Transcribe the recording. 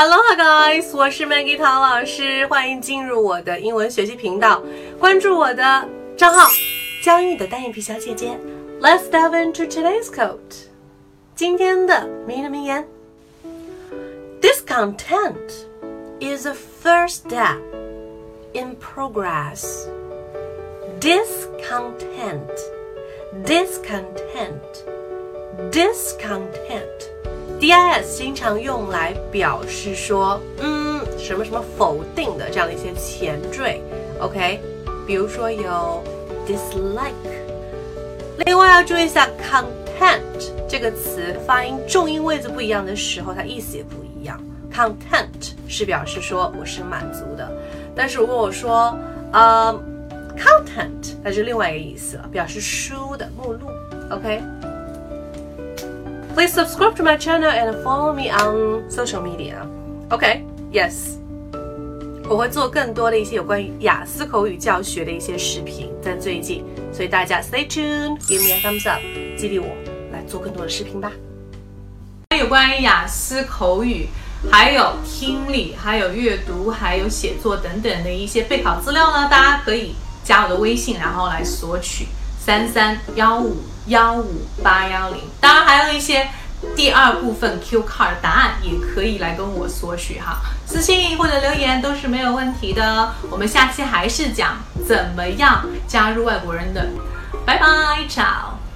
Hello guys，我是 Maggie 陶老师，欢迎进入我的英文学习频道，关注我的账号“教英语的单眼皮小姐姐”。Let's dive into today's quote。今天的名人名言：Discontent is a first step in progress. Discontent, discontent, discontent. Dis 经常用来表示说，嗯，什么什么否定的这样的一些前缀，OK？比如说有 dislike。另外要注意一下 content 这个词发音重音位置不一样的时候，它意思也不一样。content 是表示说我是满足的，但是如果我说呃 content，那是另外一个意思了，表示书的目录，OK，OK？Please subscribe to my channel and follow me on social media. Okay? Yes. 我会做更多的一些有关于雅思口语教学的一些视频，在最近，所以大家 stay tuned, give me a thumbs up，激励我来做更多的视频吧。有关于雅思口语，还有听力，还有阅读，还有写作等等的一些备考资料呢，大家可以加我的微信，然后来索取。三三幺五幺五八幺零，当然还有一些第二部分 Q card 答案也可以来跟我索取哈，私信或者留言都是没有问题的。我们下期还是讲怎么样加入外国人的，拜拜，ciao。